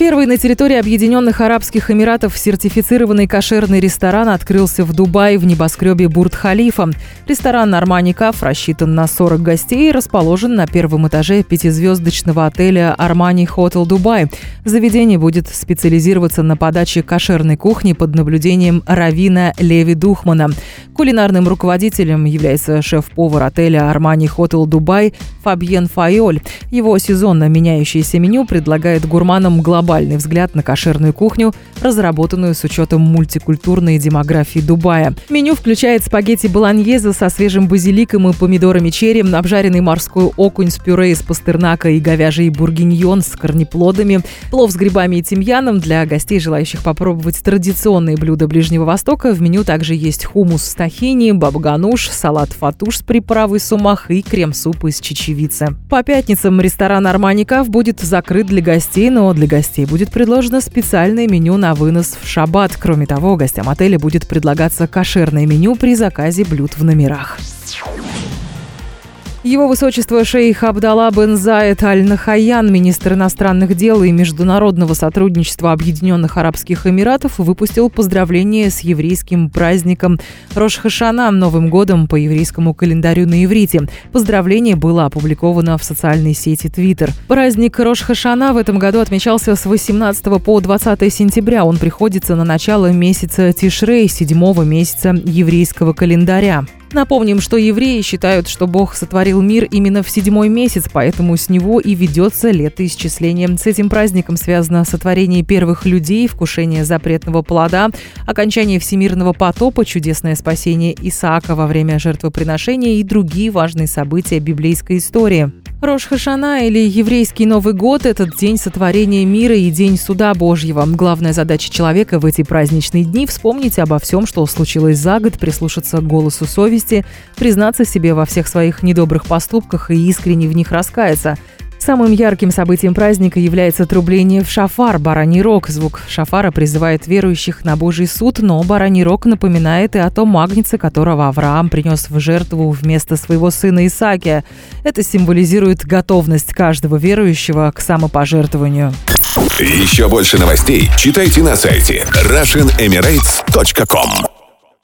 Первый на территории Объединенных Арабских Эмиратов сертифицированный кошерный ресторан открылся в Дубае в небоскребе Бурт-Халифа. Ресторан «Армани Каф» рассчитан на 40 гостей и расположен на первом этаже пятизвездочного отеля «Армани Хотел Дубай». Заведение будет специализироваться на подаче кошерной кухни под наблюдением Равина Леви Духмана. Кулинарным руководителем является шеф-повар отеля «Армани Хотел Дубай» Фабьен Файоль. Его сезонно меняющееся меню предлагает гурманам глобальный глобальный взгляд на кошерную кухню, разработанную с учетом мультикультурной демографии Дубая. Меню включает спагетти болоньезе со свежим базиликом и помидорами черри, обжаренный морской окунь с пюре из пастернака и говяжий бургиньон с корнеплодами, плов с грибами и тимьяном для гостей, желающих попробовать традиционные блюда Ближнего Востока. В меню также есть хумус с тахини, бабгануш, салат фатуш с приправой сумах и крем-суп из чечевицы. По пятницам ресторан Арманикав будет закрыт для гостей, но для гостей будет предложено специальное меню на вынос в шаббат. Кроме того, гостям отеля будет предлагаться кошерное меню при заказе блюд в номерах. Его высочество шейх Абдалла бен Заед Аль-Нахаян, министр иностранных дел и международного сотрудничества Объединенных Арабских Эмиратов, выпустил поздравление с еврейским праздником Рош-Хашана, Новым годом по еврейскому календарю на иврите. Поздравление было опубликовано в социальной сети Twitter. Праздник Рош-Хашана в этом году отмечался с 18 по 20 сентября. Он приходится на начало месяца Тишрей, седьмого месяца еврейского календаря. Напомним, что евреи считают, что Бог сотворил мир именно в седьмой месяц, поэтому с него и ведется летоисчисление. С этим праздником связано сотворение первых людей, вкушение запретного плода, окончание всемирного потопа, чудесное спасение Исаака во время жертвоприношения и другие важные события библейской истории. Рош Хашана или еврейский Новый год – этот день сотворения мира и день суда Божьего. Главная задача человека в эти праздничные дни – вспомнить обо всем, что случилось за год, прислушаться к голосу совести, признаться себе во всех своих недобрых поступках и искренне в них раскаяться – Самым ярким событием праздника является трубление в шафар, бараний рог. Звук шафара призывает верующих на Божий суд, но бараний рог напоминает и о том магнице, которого Авраам принес в жертву вместо своего сына Исаакия. Это символизирует готовность каждого верующего к самопожертвованию. Еще больше новостей читайте на сайте RussianEmirates.com